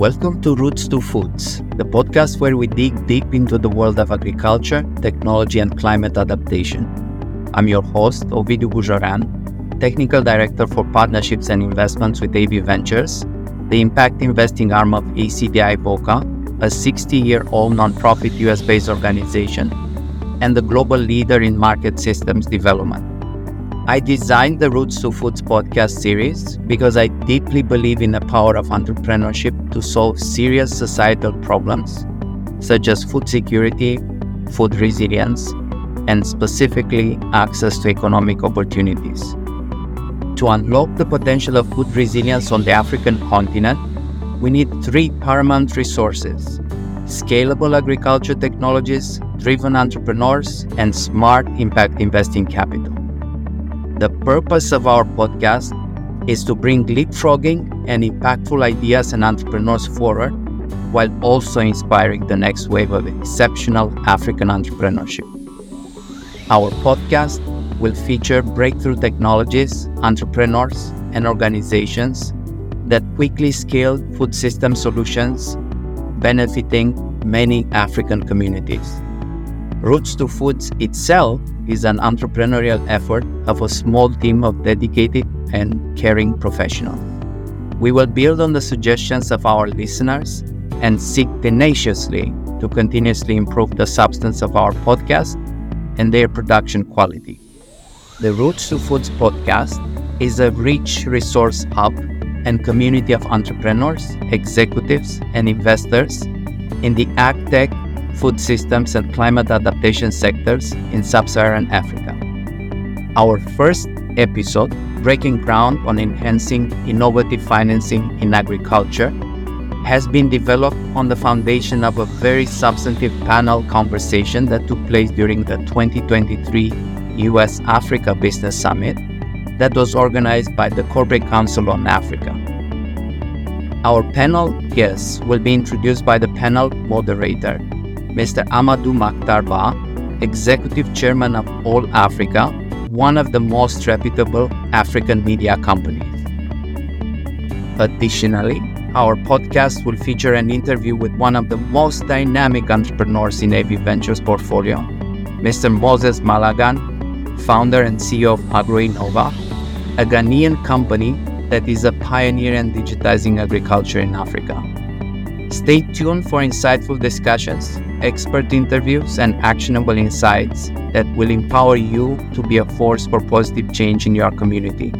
Welcome to Roots to Foods, the podcast where we dig deep into the world of agriculture, technology, and climate adaptation. I'm your host, Ovidiu Bujorean, Technical Director for Partnerships and Investments with AV Ventures, the impact investing arm of ACDI VOCA, a 60 year old nonprofit US based organization, and the global leader in market systems development. I designed the Roots to Foods podcast series because I deeply believe in the power of entrepreneurship to solve serious societal problems such as food security, food resilience, and specifically access to economic opportunities. To unlock the potential of food resilience on the African continent, we need three paramount resources scalable agriculture technologies, driven entrepreneurs, and smart impact investing capital. The purpose of our podcast is to bring leapfrogging and impactful ideas and entrepreneurs forward while also inspiring the next wave of exceptional African entrepreneurship. Our podcast will feature breakthrough technologies, entrepreneurs, and organizations that quickly scale food system solutions benefiting many African communities. Roots to Foods itself is an entrepreneurial effort of a small team of dedicated and caring professionals. We will build on the suggestions of our listeners and seek tenaciously to continuously improve the substance of our podcast and their production quality. The Roots to Foods podcast is a rich resource hub and community of entrepreneurs, executives, and investors in the ag tech food systems, and climate adaptation sectors in sub Saharan Africa. Our first episode, Breaking Ground on Enhancing Innovative Financing in Agriculture, has been developed on the foundation of a very substantive panel conversation that took place during the 2023 US Africa Business Summit that was organized by the Corporate Council on Africa. Our panel guests will be introduced by the panel moderator, Mr. Amadou Mahtar Ba, Executive Chairman of All Africa, one of the most reputable African media companies. Additionally, our podcast will feature an interview with one of the most dynamic entrepreneurs in AV Ventures portfolio, Mr. Moses Malagan, founder and CEO of AgroInnova, a Ghanaian company that is a pioneer in digitizing agriculture in Africa. Stay tuned for insightful discussions, expert interviews, and actionable insights that will empower you to be a force for positive change in your community.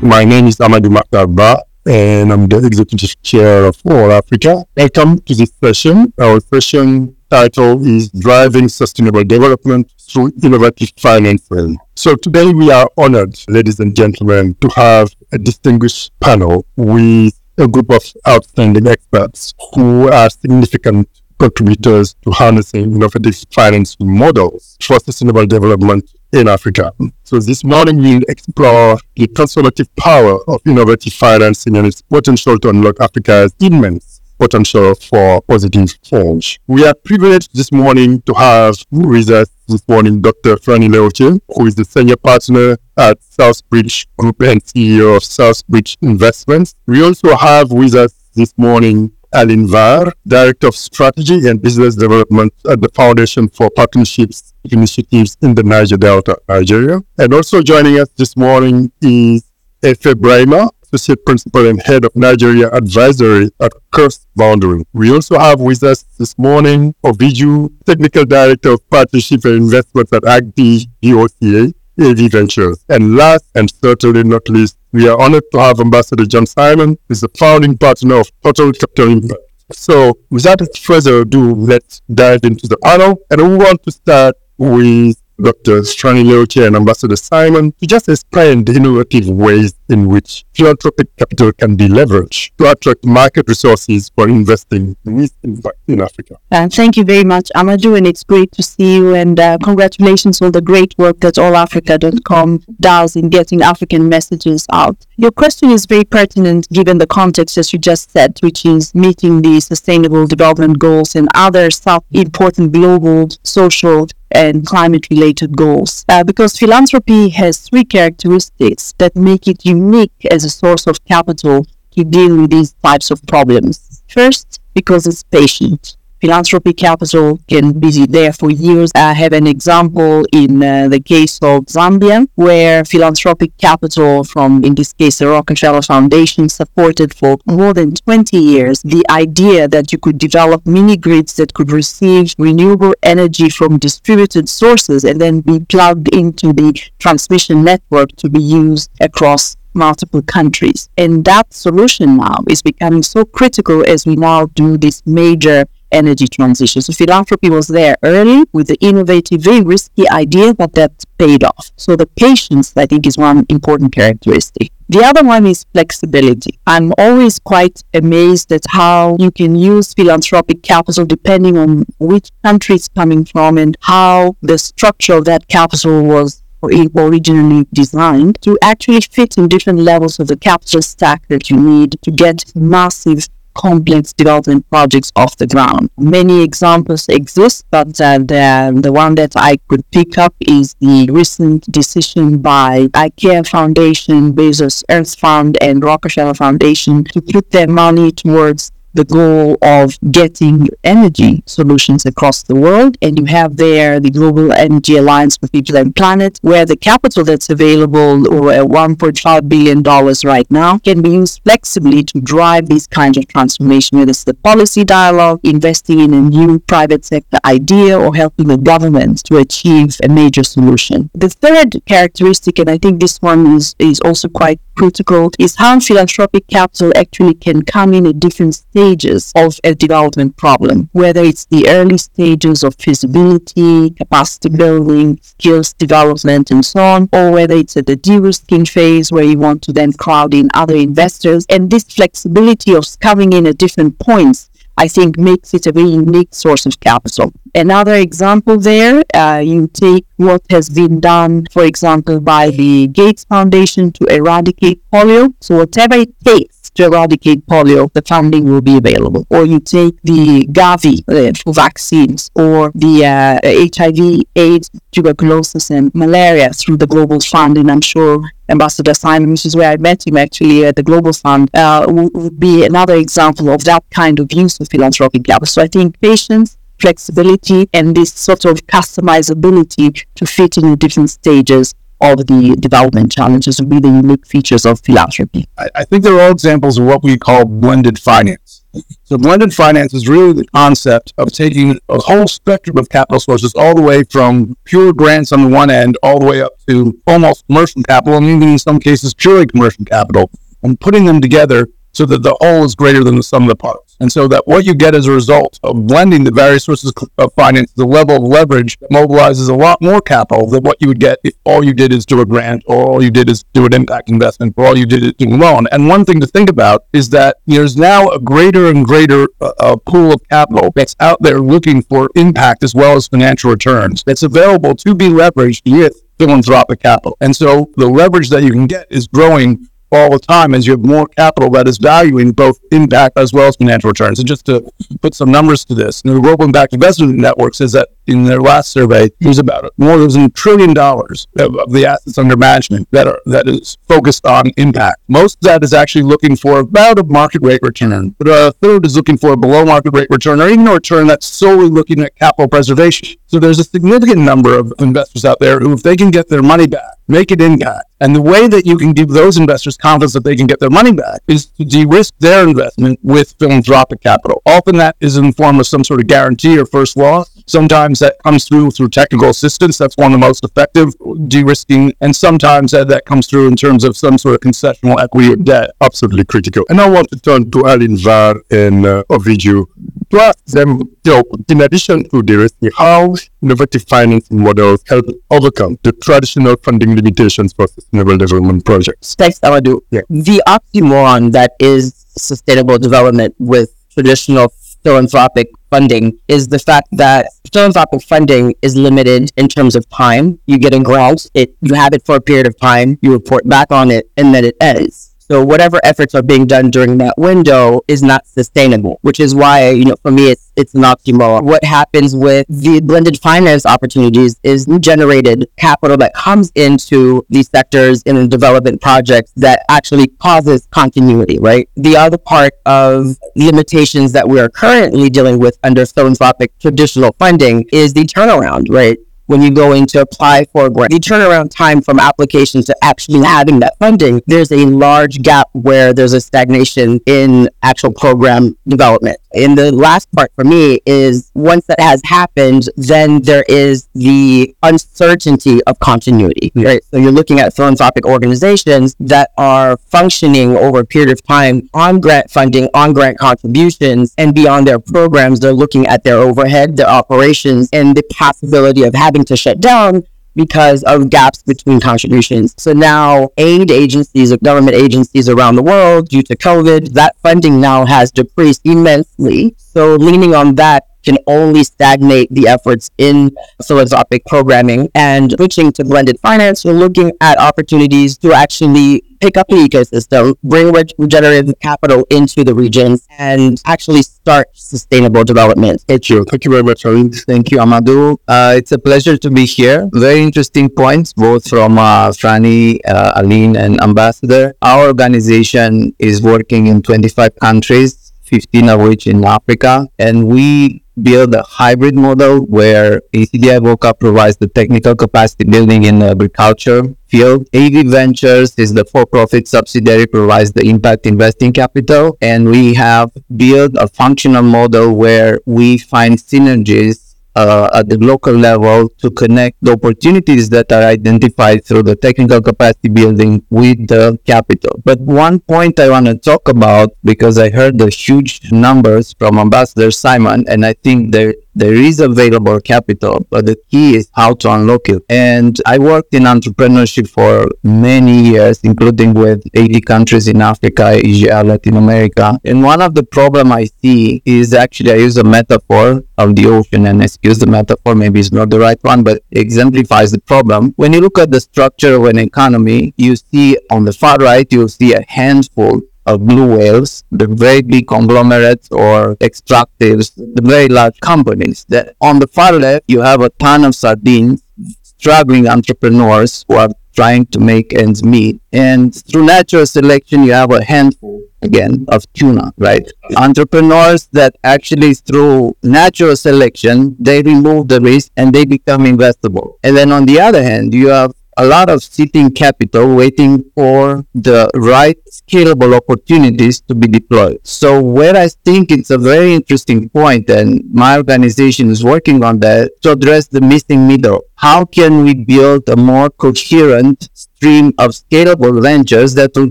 My name is Amadou Mahtar Ba and I'm the executive chair of All Africa. Welcome to this session. Our session title is Driving Sustainable Development Through Innovative Financing. So today we are honored, ladies and gentlemen, to have a distinguished panel with a group of outstanding experts who are significant contributors to harnessing innovative financing models for sustainable development in Africa. So this morning we'll explore the transformative power of innovative financing and its potential to unlock Africa's immense potential for positive change. We are privileged this morning to have with us this morning Dr. Frannie Leautier, who is the senior partner at Southbridge Group and CEO of Southbridge Investments. We also have with us this morning Aline Varre, Director of Strategy and Business Development at the Foundation for Partnerships Initiatives in the Niger Delta, Nigeria. And also joining us this morning is Efe Braimah, Associate Principal and Head of Nigeria Advisory at Cross Boundary. We also have with us this morning Ovidiu, Technical Director of Partnership and Investments at ACDI VOCA, AV Ventures. And last and certainly not least, we are honored to have Ambassador John Simon, is the founding partner of Total Capital Impact. So, without further ado, let's dive into the panel. And we want to start with Dr. Frannie Leautier and Ambassador Simon to just explain the innovative ways in which philanthropic capital can be leveraged to attract market resources for investing impact in Africa. Uh, thank you very much, Amadou, and it's great to see you. And uh, congratulations on the great work that allafrica.com does in getting African messages out. Your question is very pertinent given the context, as you just said, which is meeting the Sustainable Development Goals and other important global social and climate related goals. Uh, because philanthropy has three characteristics that make it unique as a source of capital to deal with these types of problems. First, because it's patient philanthropy capital can be there for years. I have an example in uh, the case of Zambia, where philanthropic capital from, in this case, the Rockefeller Foundation, supported for more than 20 years the idea that you could develop mini grids that could receive renewable energy from distributed sources and then be plugged into the transmission network to be used across multiple countries. And that solution now is becoming so critical as we now do this major energy transition. So philanthropy was there early with the innovative, very risky idea, but that paid off. So the patience, I think, is one important characteristic. The other one is flexibility. I'm always quite amazed at how you can use philanthropic capital depending on which country it's coming from and how the structure of that capital was originally designed to actually fit in different levels of the capital stack that you need to get massive complex development projects off the ground. Many examples exist, but uh, the, the one that I could pick up is the recent decision by IKEA Foundation, Bezos Earth Fund, and Rockefeller Foundation to put their money towards the goal of getting energy solutions across the world. And you have there the Global Energy Alliance for People and Planet, where the capital that's available, or $1.5 billion right now, can be used flexibly to drive these kinds of transformation, whether it's the policy dialogue, investing in a new private sector idea, or helping the government to achieve a major solution. The third characteristic, and I think this one is, is also quite critical, is how philanthropic capital actually can come in at different stages stages of a development problem, whether it's the early stages of feasibility, capacity building, skills development, and so on, or whether it's at the de-risking phase where you want to then crowd in other investors. And this flexibility of coming in at different points I think makes it a very unique source of capital. Another example there, uh, you take what has been done, for example, by the Gates Foundation to eradicate polio. So whatever it takes to eradicate polio, the funding will be available. Or you take the Gavi uh, vaccines or the uh, HIV, AIDS, tuberculosis, and malaria through the Global Fund. And I'm sure Ambassador Simon, which is where I met him actually at the Global Fund, uh, would be another example of that kind of use of philanthropic capital. So I think patience, flexibility, and this sort of customizability to fit in different stages of the development challenges would be the unique features of philanthropy. I, I think they're all examples of what we call blended finance. So blended finance is really the concept of taking a whole spectrum of capital sources all the way from pure grants on the one end all the way up to almost commercial capital and even in some cases purely commercial capital and putting them together so that the whole is greater than the sum of the parts. And so that what you get as a result of blending the various sources of finance, the level of leverage mobilizes a lot more capital than what you would get if all you did is do a grant or all you did is do an impact investment or all you did is do a loan. And one thing to think about is that there's now a greater and greater uh, uh, pool of capital that's out there looking for impact as well as financial returns that's available to be leveraged with philanthropic capital. And so the leverage that you can get is growing all the time as you have more capital that is valuing both impact as well as financial returns. And just to put some numbers to this, the Global Impact Investment Network says that in their last survey, there's about more than a trillion dollars of, the assets under management that are that is focused on impact. Most of that is actually looking for about a market rate return, but a third is looking for a below market rate return, or even a return that's solely looking at capital preservation. So there's a significant number of investors out there who, if they can get their money back, make it impact. And the way that you can give those investors confidence that they can get their money back is to de-risk their investment with philanthropic capital. Often that is in the form of some sort of guarantee or first loss. Sometimes that comes through through technical assistance. That's one of the most effective de-risking. And sometimes that, that comes through in terms of some sort of concessional equity or debt. Absolutely critical. And I want to turn to Aline Varre and uh, Ovidiu to ask them, you know, in addition to de-risking, how innovative financing models help overcome the traditional funding limitations for sustainable development projects. Thanks, Amadou. Yeah. The oxymoron that is sustainable development with traditional philanthropic funding is the fact that philanthropic funding is limited in terms of time. You get a grant, it you have it for a period of time, you report back on it, and then it ends. So whatever efforts are being done during that window is not sustainable, which is why, you know, for me, it's, it's an oxymoron. What happens with the blended finance opportunities is generated capital that comes into these sectors in the development projects that actually causes continuity, right? The other part of limitations that we are currently dealing with under philanthropic traditional funding is the turnaround, right? When you go in to apply for a grant. The turnaround time from application to actually having that funding, there's a large gap where there's a stagnation in actual program development. And the last part for me is once that has happened, then there is the uncertainty of continuity, right? So you're looking at philanthropic organizations that are functioning over a period of time on grant funding, on grant contributions, and beyond their programs, they're looking at their overhead, their operations, and the possibility of having to shut down because of gaps between contributions. So now aid agencies or government agencies around the world due to COVID, that funding now has decreased immensely. So leaning on that can only stagnate the efforts in philanthropic programming and switching to blended finance, we're looking at opportunities to actually pick up the ecosystem, bring regenerative capital into the regions, and actually start sustainable development. Thank you. Thank you very much, Aline. Thank you, Amadou. Uh, it's a pleasure to be here. Very interesting points, both from uh, Frannie, uh, Aline, and Ambassador. Our organization is working in 25 countries, 15 of which in Africa, and we build a hybrid model where ACDI VOCA provides the technical capacity building in the agriculture field. AV Ventures is the for-profit subsidiary provides the impact investing capital. And we have built a functional model where we find synergies uh, at the local level to connect the opportunities that are identified through the technical capacity building with the capital. But one point I want to talk about because I heard the huge numbers from Ambassador Simon, and I think there there is available capital, but the key is how to unlock it. And I worked in entrepreneurship for many years, including with 80 countries in Africa, Asia, Latin America. And one of the problem I see is actually I use a metaphor of the ocean, and excuse the metaphor, maybe it's not the right one, but exemplifies the problem. When you look at the structure of an economy, you see on the far right, you'll see a handful of blue whales, the very big conglomerates or extractives, the very large companies. That on the far left, you have a ton of sardines, struggling entrepreneurs who are trying to make ends meet. And through natural selection, you have a handful again of tuna, right? Entrepreneurs that actually through natural selection, they remove the risk and they become investable. And then on the other hand, you have a lot of sitting capital waiting for the right scalable opportunities to be deployed. So where I think it's a very interesting point and my organization is working on that to address the missing middle. How can we build a more coherent stream of scalable ventures that will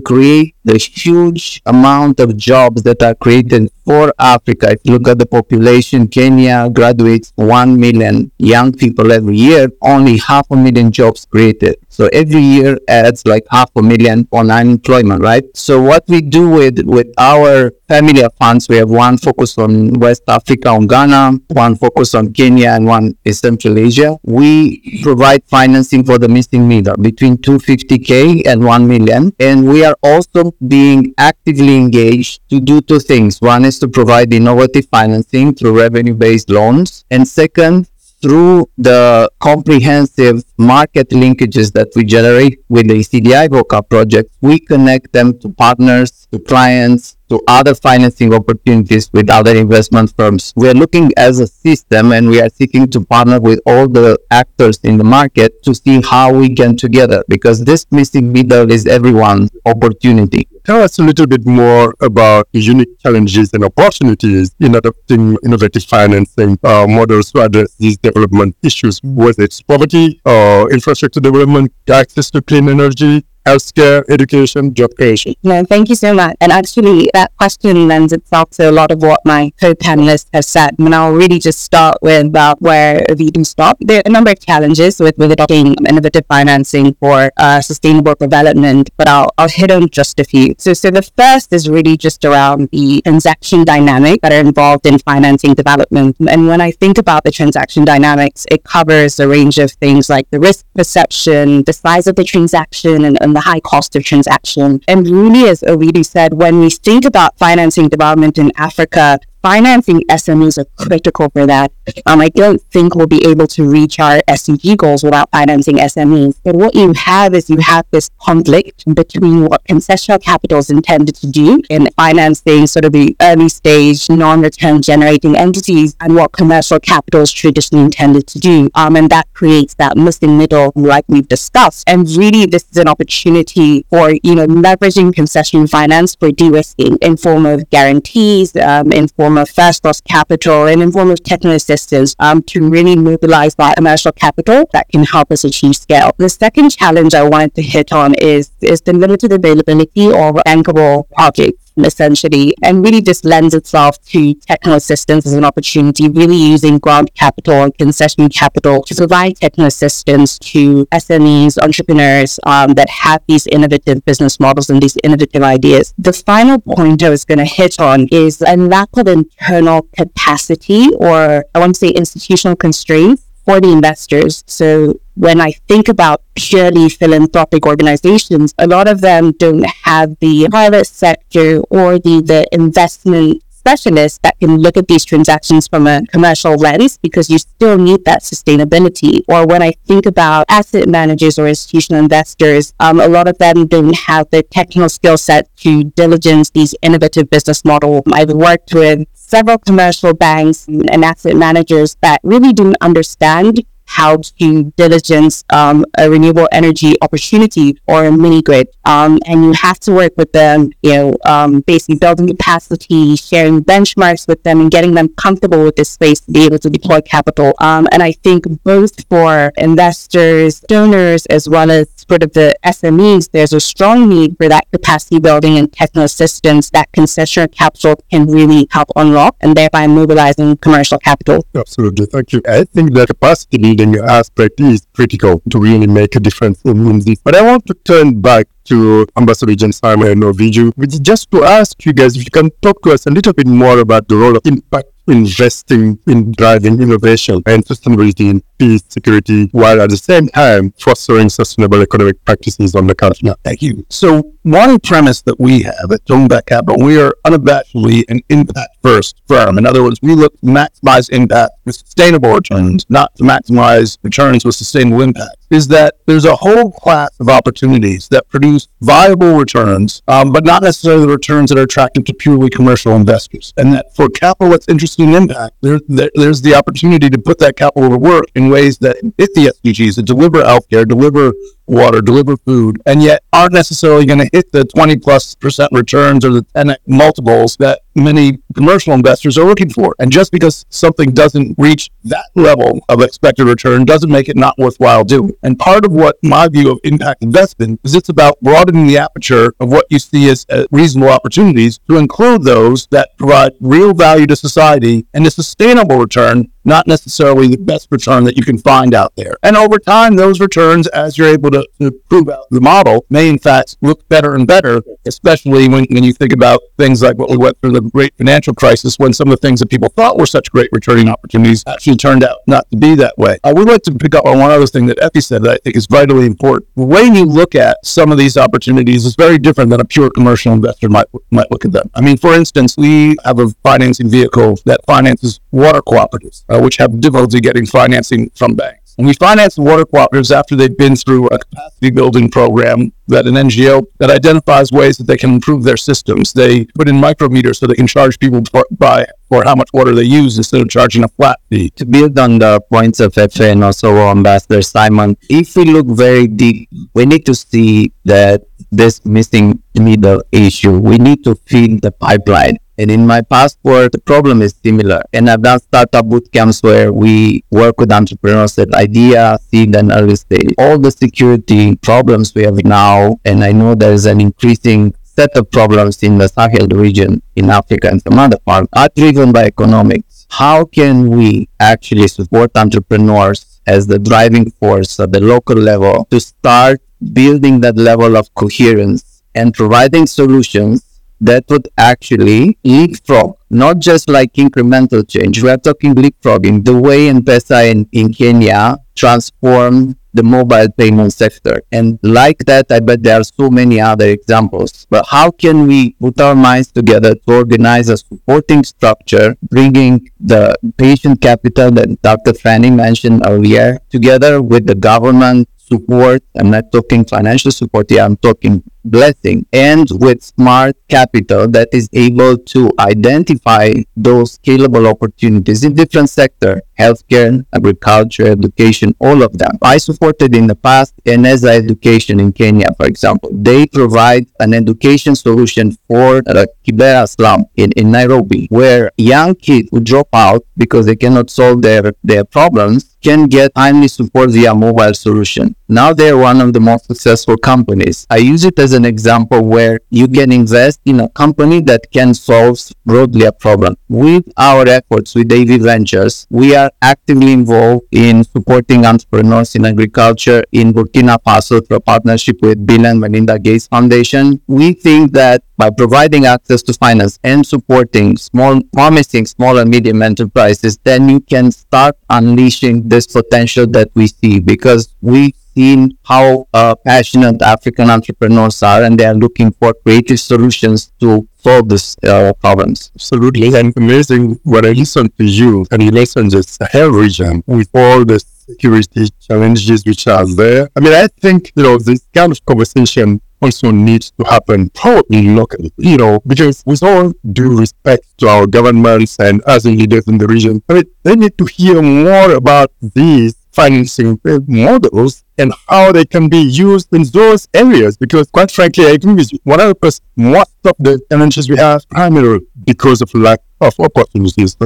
create the huge amount of jobs that are created for Africa. If you look at the population, Kenya graduates 1 million young people every year, only half a million jobs created. So every year adds like half a million on unemployment, right? So what we do with, with our family of funds, we have one focus on West Africa, on Ghana, one focus on Kenya, and one in Central Asia. We provide financing for the missing middle between 250K and 1 million. And we are also being actively engaged to do two things. One is to provide innovative financing through revenue based loans. And second, through the comprehensive market linkages that we generate with the CDI VOCA project, we connect them to partners, to clients, to other financing opportunities with other investment firms. We are looking as a system and we are seeking to partner with all the actors in the market to see how we can together because this missing middle is everyone's opportunity. Tell us a little bit more about the unique challenges and opportunities in adopting innovative financing uh, models to address these development issues, whether it's poverty or infrastructure development, access to clean energy, healthcare, education, job creation. No, thank you so much. And actually, that question lends itself to a lot of what my co-panelists have said. And I'll really just start with about where Vidu stop. There are a number of challenges with, with adopting innovative financing for uh, sustainable development, but I'll, I'll hit on just a few. So, so the first is really just around the transaction dynamic that are involved in financing development. And when I think about the transaction dynamics, it covers a range of things like the risk perception, the size of the transaction, and, and the high cost of transaction. And really, as Ovidiu said, when we think about financing development in Africa, financing SMEs are critical for that. Um, I don't think we'll be able to reach our SDG goals without financing SMEs. But what you have is you have this conflict between what concessional capital is intended to do in financing sort of the early stage non-return generating entities and what commercial capital is traditionally intended to do. Um, and that creates that missing middle, like we've discussed. And really, this is an opportunity for you know leveraging concession finance for de-risking in form of guarantees, um, in form of first loss capital and in form of technical assistance um, to really mobilize that commercial capital that can help us achieve scale. The second challenge I wanted to hit on is, is the limited availability of bankable projects essentially, and really just lends itself to technical assistance as an opportunity, really using grant capital and concession capital to provide technical assistance to SMEs, entrepreneurs um, that have these innovative business models and these innovative ideas. The final point I was going to hit on is a lack of internal capacity, or I want to say institutional constraints for the investors. So when I think about purely philanthropic organizations, a lot of them don't have the private sector or the, the investment specialists that can look at these transactions from a commercial lens because you still need that sustainability. Or when I think about asset managers or institutional investors, um, a lot of them don't have the technical skill set to diligence these innovative business models. I've worked with several commercial banks and asset managers that really didn't understand how to diligence um, a renewable energy opportunity or a mini grid. Um, and you have to work with them, you know, um, basically building capacity, sharing benchmarks with them, and getting them comfortable with this space to be able to deploy capital. Um, and I think both for investors, donors, as well as sort of the SMEs, there's a strong need for that capacity building and technical assistance that concessional capital can really help unlock and thereby mobilizing commercial capital. Absolutely. Thank you. I think the capacity building aspect is critical to really make a difference in, in this. But I want to turn back to Ambassador John Simon and Ovidiu, just to ask you guys if you can talk to us a little bit more about the role of impact investing in driving innovation and sustainability in peace, security, while at the same time fostering sustainable economic practices on the continent. Thank you. So one premise that we have at Thunberg Capital, we are unabashedly an impact first firm. In other words, we look to maximize impact with sustainable returns, not to maximize returns with sustainable impact. Is that there's a whole class of opportunities that produce viable returns, um, but not necessarily the returns that are attractive to purely commercial investors. And that for capital that's interested in impact, there, there, there's the opportunity to put that capital to work in ways that hit the SDGs, that deliver healthcare, deliver water, deliver food, and yet aren't necessarily going to hit the 20 plus percent returns or the 10 multiples that many commercial investors are looking for. And just because something doesn't reach that level of expected return doesn't make it not worthwhile doing. And part of what my view of impact investment is it's about broadening the aperture of what you see as uh, reasonable opportunities to include those that provide real value to society and a sustainable return not necessarily the best return that you can find out there. And over time, those returns, as you're able to, to prove out the model, may in fact look better and better, especially when, when you think about things like what we went through the great financial crisis, when some of the things that people thought were such great returning opportunities actually turned out not to be that way. I would like to pick up on one other thing that Efe said that I think is vitally important. The way you look at some of these opportunities is very different than a pure commercial investor might, might look at them. I mean, for instance, we have a financing vehicle that finances water cooperatives. Uh, uh, which have difficulty getting financing from banks. And we finance the water cooperatives after they've been through a capacity building program that an NGO that identifies ways that they can improve their systems. They put in micrometers so they can charge people for, by for how much water they use instead of charging a flat fee. To build on the points of Efe and also Ambassador Simon, if we look very deep, we need to see that this missing middle issue. We need to fill the pipeline And in my past work, the problem is similar. And I've done startup boot camps where we work with entrepreneurs at idea, seed, and early stage. All the security problems we have now, and I know there's an increasing set of problems in the Sahel region in Africa and some other parts are driven by economics. How can we actually support entrepreneurs as the driving force at the local level to start building that level of coherence and providing solutions that would actually leapfrog, not just like incremental change. We are talking leapfrogging, the way M-Pesa in, in Kenya transformed the mobile payment sector. And like that, I bet there are so many other examples. But how can we put our minds together to organize a supporting structure, bringing the patient capital that Dr. Fanning mentioned earlier, together with the government support. I'm not talking financial support here. I'm talking blessing and with smart capital that is able to identify those scalable opportunities in different sectors healthcare agriculture education all of them i supported in the past eneza education in kenya for example. They provide an education solution for the kibera slum in, in nairobi where young kids who drop out because they cannot solve their, their problems can get timely support via mobile solution. Now they're one of the most successful companies. I use it as an example where you can invest in a company that can solve broadly a problem. With our efforts with AV Ventures, we are actively involved in supporting entrepreneurs in agriculture in Burkina Faso through a partnership with Bill and Melinda Gates Foundation. We think that by providing access to finance and supporting small, promising small and medium enterprises, then you can start unleashing this potential that we see because we seen how uh, passionate African entrepreneurs are, and they are looking for creative solutions to solve these uh, problems. Absolutely. And amazing when I listen to you and you listen to the Sahel region with all the security challenges which are there. I mean, I think, you know, this kind of conversation also needs to happen probably locally, you know, because with all due respect to our governments and other leaders in the region, I mean, they need to hear more about these financing models and how they can be used in those areas. Because quite frankly, I agree with you. 100% most of the challenges we have primarily because of lack of opportunities.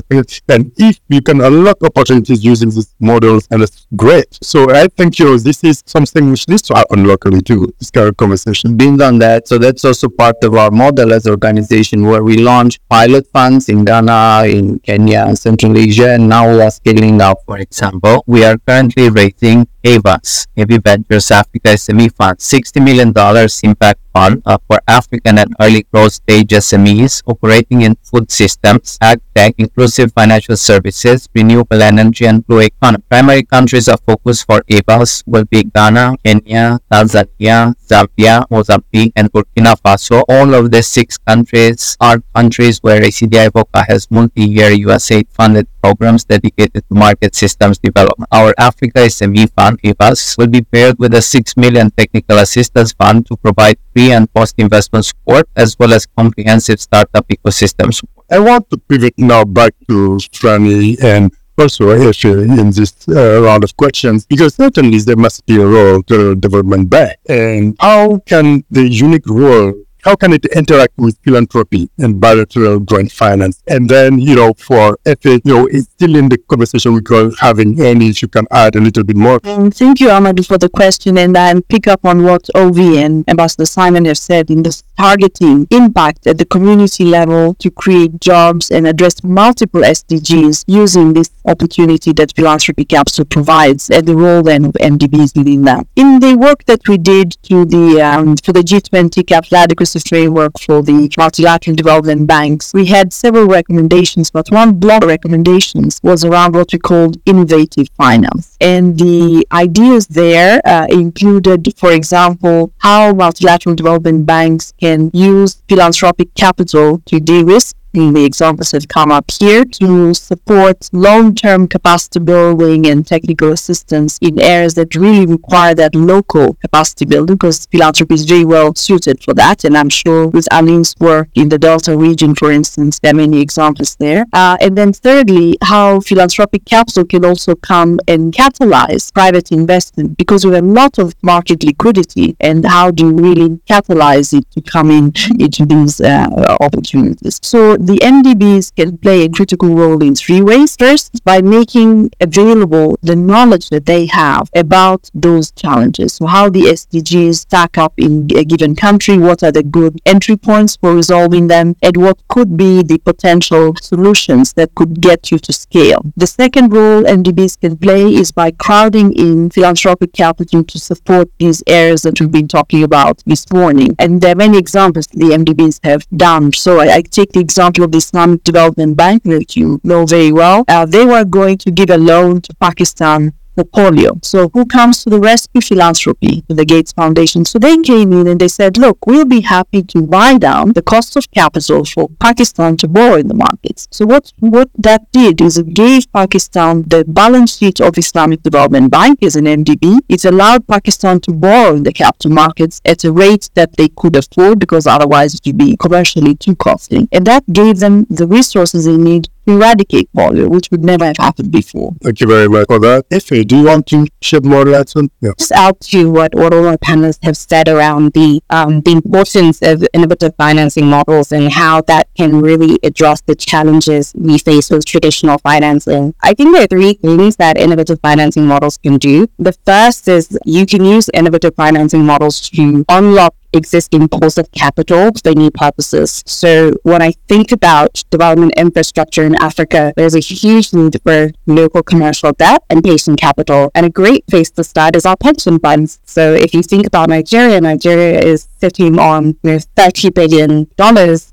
And if you can unlock opportunities using these models, and it's great. So I think you know this is something which needs to happen locally too. This kind of conversation. Being on that, so that's also part of our model as organization where we launch pilot funds in Ghana, in Kenya, and Central Asia, and now we are scaling up. For example, we are currently raising AVAS, AV Ventures Africa SME Fund, $60 million impact fund uh, for African and early growth stage SMEs operating in food systems, ag tech, inclusive financial services, renewable energy, and blue economy. Primary countries of focus for AVAS will be Ghana, Kenya, Tanzania, Zambia, Mozambique, and Burkina Faso. All of the six countries are countries where ACDI VOCA has multi-year USAID funded programs dedicated to market systems development. Our Africa SME Fund, AVAS, will be paired with a 6 million technical assistance fund to provide pre and post investment support as well as comprehensive startup ecosystem support. I want to pivot now back to Frannie and also Efe in this uh, round of questions because certainly there must be a role to development bank. And how can the unique role how can it interact with philanthropy and bilateral grant finance? And then, you know, for Efe, you know, it's still in the conversation we are having, Any, you can add a little bit more. Um, thank you, Amadou, for the question. And I'll pick up on what OV and Ambassador Simon have said in this targeting impact at the community level to create jobs and address multiple SDGs using this opportunity that philanthropy capital provides and the role then of MDBs within that. In the work that we did to the um, for the G20 capital adequacy framework for the multilateral development banks, we had several recommendations, but one block recommendations was around what we called innovative finance. And the ideas there uh, included, for example, how multilateral development banks can use philanthropic capital to de-risk the examples have come up here to support long-term capacity building and technical assistance in areas that really require that local capacity building because philanthropy is very well suited for that. And I'm sure with Aline's work in the Delta region, for instance, there are many examples there. Uh, and then thirdly, how philanthropic capital can also come and catalyze private investment because we have a lot of market liquidity and how do you really catalyze it to come in into these uh, opportunities. So the MDBs can play a critical role in three ways. First, by making available the knowledge that they have about those challenges. So, how the SDGs stack up in a given country, what are the good entry points for resolving them, and what could be the potential solutions that could get you to scale. The second role MDBs can play is by crowding in philanthropic capital to support these areas that we've been talking about this morning. And there are many examples the MDBs have done. So I, I take the example of the Islamic Development Bank that you know very well. Uh, they were going to give a loan to Pakistan for polio. So who comes to the rescue? Philanthropy, the Gates Foundation. So they came in and they said, look, we'll be happy to buy down the cost of capital for Pakistan to borrow in the markets. So what, what that did is it gave Pakistan the balance sheet of Islamic Development Bank as an MDB. It allowed Pakistan to borrow in the capital markets at a rate that they could afford because otherwise it would be commercially too costly. And that gave them the resources they need eradicate polio, which would never have happened before. Thank you very much for that. Efe, do you want to shed more light on? Yeah. Just out to what all our panelists have said around the um, the importance of innovative financing models and how that can really address the challenges we face with traditional financing. I think there are three things that innovative financing models can do. The first is you can use innovative financing models to unlock existing pools of capital for new purposes. So when I think about development infrastructure in Africa, there's a huge need for local commercial debt and patient capital. And a great place to start is our pension funds. So if you think about Nigeria, Nigeria is sitting on you know, $30 billion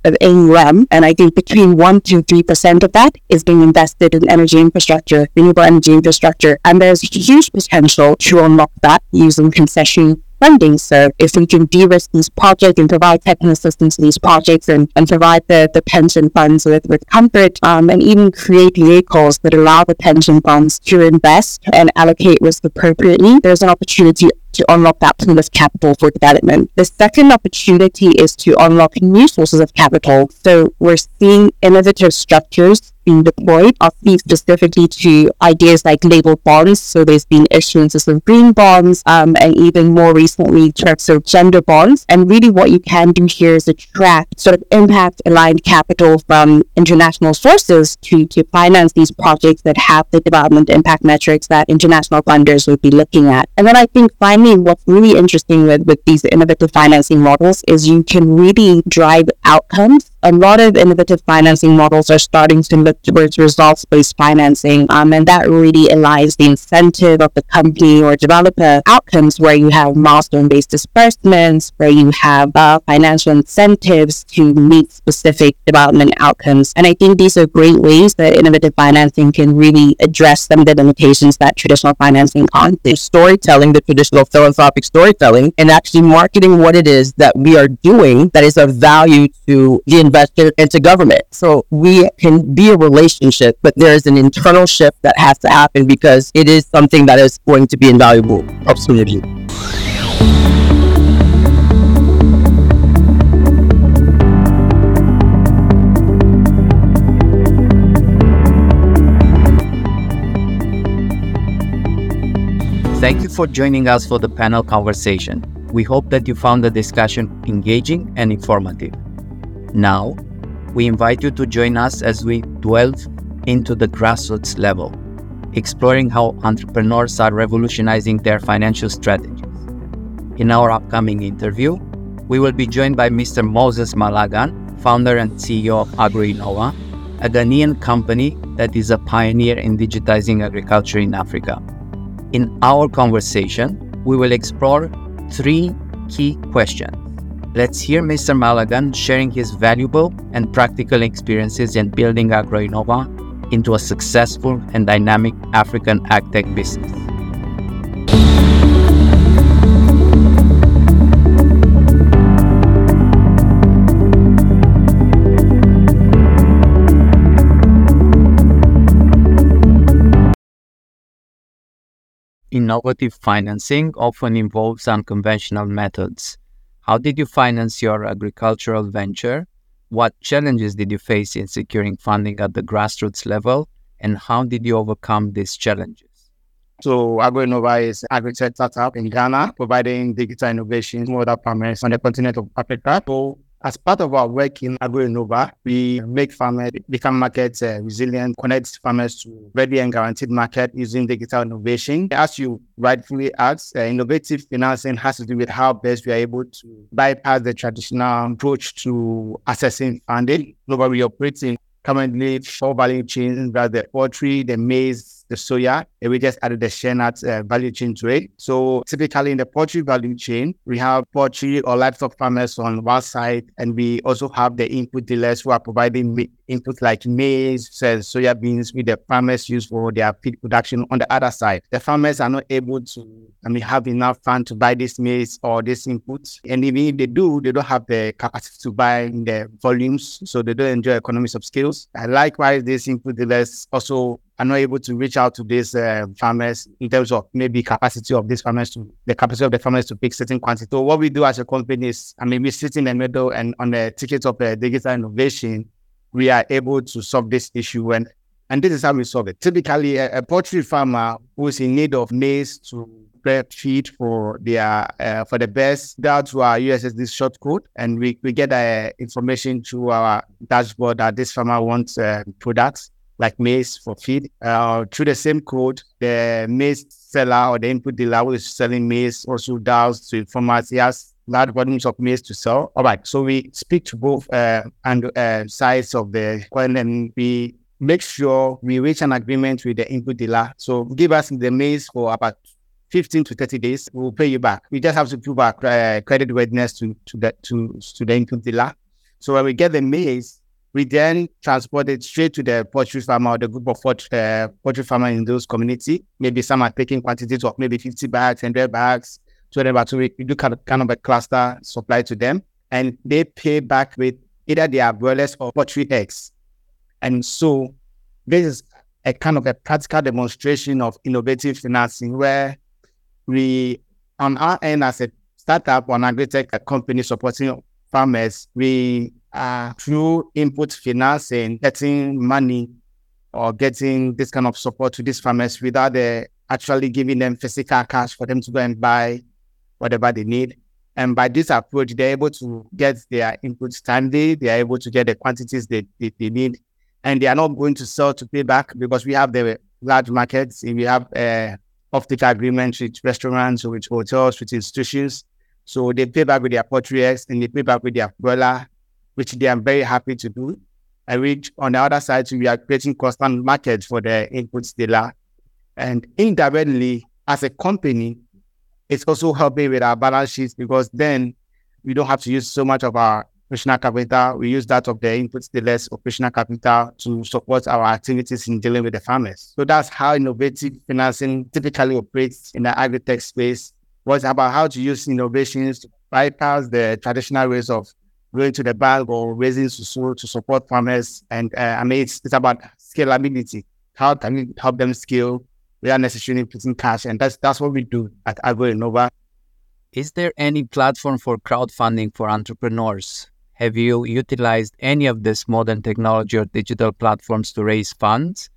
of AUM. And I think between 1 to 3% of that is being invested in energy infrastructure, renewable energy infrastructure. And there's huge potential to unlock that using concession funding. So if we can de-risk these projects and provide technical assistance to these projects and, and provide the, the pension funds with, with comfort um, and even create vehicles that allow the pension funds to invest and allocate risk appropriately, there's an opportunity to unlock that pool of capital for development. The second opportunity is to unlock new sources of capital. So we're seeing innovative structures being deployed. I'll speak specifically to ideas like labeled bonds. So there's been issuances of green bonds um, and even more recently terms of gender bonds. And really what you can do here is attract sort of impact aligned capital from international sources to, to finance these projects that have the development impact metrics that international funders would be looking at. And then I think finally what's really interesting with, with these innovative financing models is you can really drive outcomes a lot of innovative financing models are starting to look towards results based financing. Um, and that really aligns the incentive of the company or developer outcomes where you have milestone based disbursements, where you have uh, financial incentives to meet specific development outcomes. And I think these are great ways that innovative financing can really address some of the limitations that traditional financing. The storytelling, the traditional philanthropic storytelling, and actually marketing what it is that we are doing that is of value to the investor and to government. So we can be a relationship, but there is an internal shift that has to happen because it is something that is going to be invaluable. Absolutely. Thank you for joining us for the panel conversation. We hope that you found the discussion engaging and informative. Now, we invite you to join us as we delve into the grassroots level, exploring how entrepreneurs are revolutionizing their financial strategies. In our upcoming interview, we will be joined by Mr. Moses Malagan, founder and CEO of AgroInnova, a Ghanaian company that is a pioneer in digitizing agriculture in Africa. In our conversation, we will explore three key questions Let's hear Mr. Malagan sharing his valuable and practical experiences in building AgroInnova into a successful and dynamic African agtech business. Innovative financing often involves unconventional methods how did you finance your agricultural venture? What challenges did you face in securing funding at the grassroots level? And how did you overcome these challenges? So AgroInnova is agri-tech startup in Ghana, providing digital innovation to other farmers on the continent of Africa. So As part of our work in AgroInnova, we make farmers become market uh, resilient, connect farmers to ready and guaranteed market using digital innovation. As you rightfully asked, uh, innovative financing has to do with how best we are able to bypass the traditional approach to assessing funding. Globally, we operate in currently four value chains, that the poultry, the maize, the soya, we just added the shea nut uh, value chain to it. So typically in the poultry value chain, we have poultry or livestock farmers on one side, and we also have the input dealers who are providing input like maize, soya beans, with the farmers use for their feed production on the other side. The farmers are not able to, I mean, have enough fund to buy this maize or this input. And even if they do, they don't have the capacity to buy in the volumes, so they don't enjoy economies of scales. And likewise, these input dealers also are not able to reach out to these uh, farmers in terms of maybe capacity of these farmers to the capacity of the farmers to pick certain quantity. So what we do as a company is, I mean, we sit in the middle and on the ticket of uh, digital innovation, we are able to solve this issue. And and this is how we solve it. Typically, a, a poultry farmer who is in need of maize to prepare feed for their uh, for the best, go to our USSD short code, and we, we get uh, information to our dashboard that this farmer wants uh, products like maize for feed. Uh, through the same code, the maize seller or the input dealer who is selling maize also dials to farmers. He has large volumes of maize to sell. All right, so we speak to both uh, and uh, sides of the coin and we make sure we reach an agreement with the input dealer. So give us the maize for about 15 to 30 days. We'll pay you back. We just have to prove our uh, credit worthiness to, to, the, to, to the input dealer. So when we get the maize, we then transport it straight to the poultry farmer or the group of uh, poultry farmer in those community. Maybe some are taking quantities of maybe 50 bags, 100 bags, 200 bags. So we, we do kind of, kind of a cluster supply to them. And they pay back with either their broilers or poultry eggs. And so this is a kind of a practical demonstration of innovative financing where we, on our end as a startup or an agri-tech company supporting farmers, we uh, through input financing, getting money or getting this kind of support to these farmers without uh, actually giving them physical cash for them to go and buy whatever they need. And by this approach, they're able to get their inputs timely, they're able to get the quantities they, they, they need, and they are not going to sell to pay back because we have the large markets, we have uh, off-take agreements with restaurants with hotels, with institutions. So they pay back with their poultry eggs and they pay back with their broiler which they are very happy to do. And which on the other side, we are creating constant markets for the inputs dealer. And indirectly, as a company, it's also helping with our balance sheets because then we don't have to use so much of our operational capital. We use that of the inputs the less operational capital to support our activities in dealing with the farmers. So that's how innovative financing typically operates in the agri-tech space. Was about how to use innovations to bypass the traditional ways of going to the bank or raising to, to support farmers. And uh, I mean, it's, it's about scalability. How can we help them scale without necessarily putting cash? And that's that's what we do at AgroInnova. Is there any platform for crowdfunding for entrepreneurs? Have you utilized any of this modern technology or digital platforms to raise funds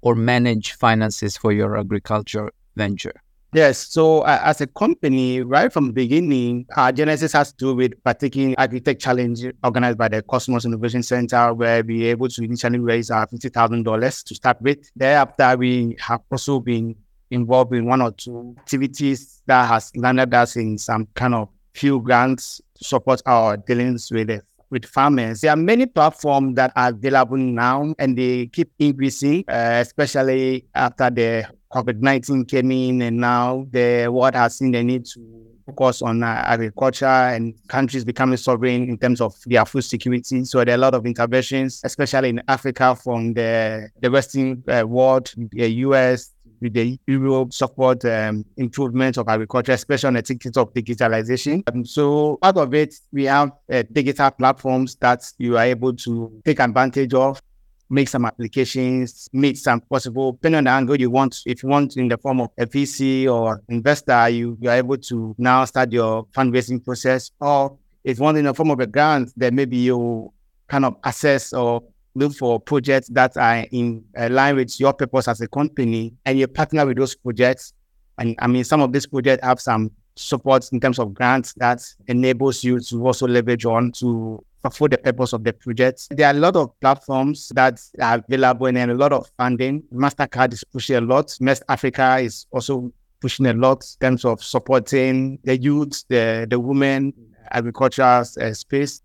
or manage finances for your agriculture venture? Yes. So uh, as a company, right from the beginning, our genesis has to do with partaking agri-tech challenge organized by the Kosmos Innovation Center, where we were able to initially raise our fifty thousand dollars to start with. Thereafter, we have also been involved in one or two activities that has landed us in some kind of few grants to support our dealings with it with farmers. There are many platforms that are available now and they keep increasing, uh, especially after the COVID 19 came in, and now the world has seen the need to focus on uh, agriculture and countries becoming sovereign in terms of their food security. So there are a lot of interventions, especially in Africa from the, the Western uh, world, the US, with the Europe support um, improvement of agriculture, especially on the ticket of digitalization. Um, so out of it, we have uh, digital platforms that you are able to take advantage of make some applications, meet some possible, depending on the angle you want. If you want in the form of a VC or investor, you, you are able to now start your fundraising process. Or if you want in the form of a grant, then maybe you kind of assess or look for projects that are in line with your purpose as a company and you partner with those projects. And I mean, some of these projects have some support in terms of grants that enables you to also leverage on to fulfill the purpose of the project. There are a lot of platforms that are available and a lot of funding. MasterCard is pushing a lot. Mest Africa is also pushing a lot in terms of supporting the youth, the, the women, agricultural uh, space.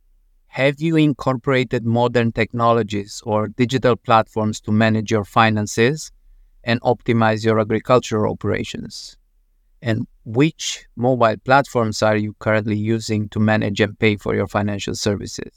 Have you incorporated modern technologies or digital platforms to manage your finances and optimize your agricultural operations? And which mobile platforms are you currently using to manage and pay for your financial services?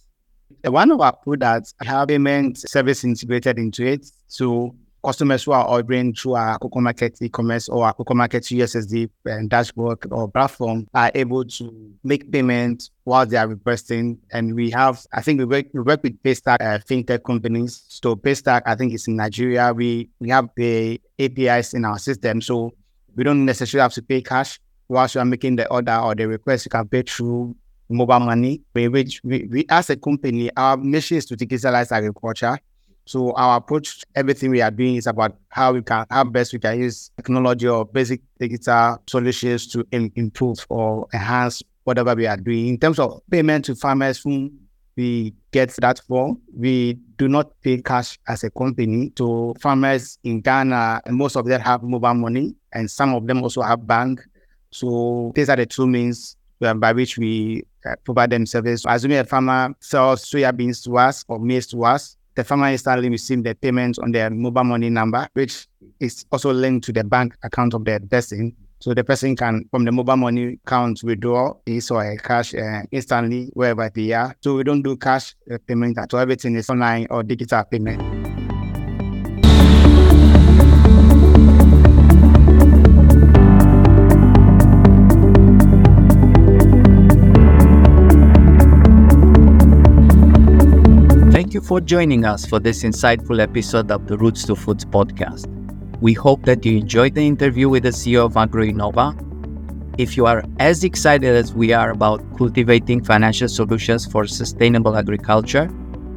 One of our products have payment service integrated into it. So customers who are ordering through our Coco Market e-commerce or our Coco Market USSD and dashboard or platform are able to make payments while they are requesting. And we have, I think we work, we work with Paystack uh, fintech companies. So Paystack, I think is in Nigeria. We, we have the APIs in our system. So we don't necessarily have to pay cash whilst you are making the order or the request. You can pay through mobile money. Which we, we as a company, our mission is to digitalize agriculture. So our approach, everything we are doing is about how we can, how best we can use technology or basic digital solutions to improve or enhance whatever we are doing. In terms of payment to farmers, whom we get that form. we do not pay cash as a company to farmers in Ghana. Most of them have mobile money and some of them also have bank. So these are the two means um, by which we uh, provide them service. Assuming a farmer sells soya beans to us or maize to us, the farmer instantly receives the payment on their mobile money number, which is also linked to the bank account of the person. So the person can, from the mobile money account, withdraw his or her cash uh, instantly wherever they are. So we don't do cash uh, payment at all. Everything is online or digital payment. Thank you for joining us for this insightful episode of the Roots to Foods podcast. We hope that you enjoyed the interview with the CEO of AgroInnova. If you are as excited as we are about cultivating financial solutions for sustainable agriculture,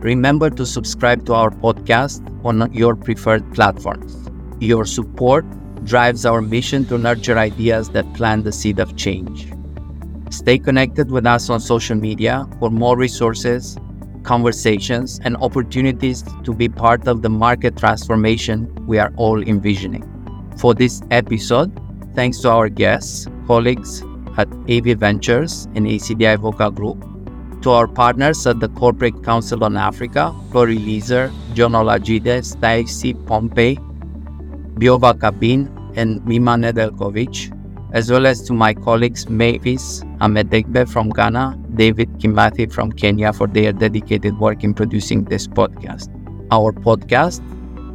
remember to subscribe to our podcast on your preferred platforms. Your support drives our mission to nurture ideas that plant the seed of change. Stay connected with us on social media for more resources conversations, and opportunities to be part of the market transformation we are all envisioning. For this episode, thanks to our guests, colleagues at AV Ventures and ACDI VOCA Group, to our partners at the Corporate Council on Africa, Florie Liser, John Olajide, Stacy Pompey, Biova Kabin, and Mima Nedeljkovic, as well as to my colleagues Mavis Amedegbe from Ghana, David Kimathi from Kenya for their dedicated work in producing this podcast. Our podcast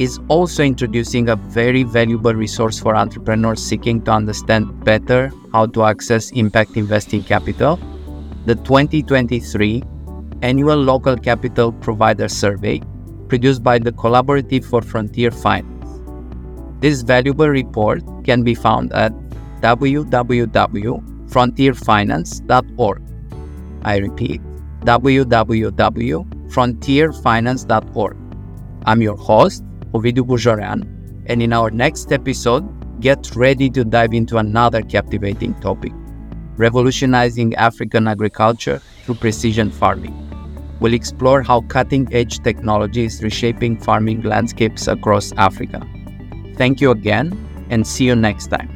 is also introducing a very valuable resource for entrepreneurs seeking to understand better how to access impact investing capital, the 2023 Annual Local Capital Provider Survey produced by the Collaborative for Frontier Finance. This valuable report can be found at www.frontierfinance.org. I repeat, www.frontierfinance.org. I'm your host, Ovidiu Bujorean, and in our next episode, get ready to dive into another captivating topic revolutionizing African agriculture through precision farming. We'll explore how cutting edge technology is reshaping farming landscapes across Africa. Thank you again, and see you next time.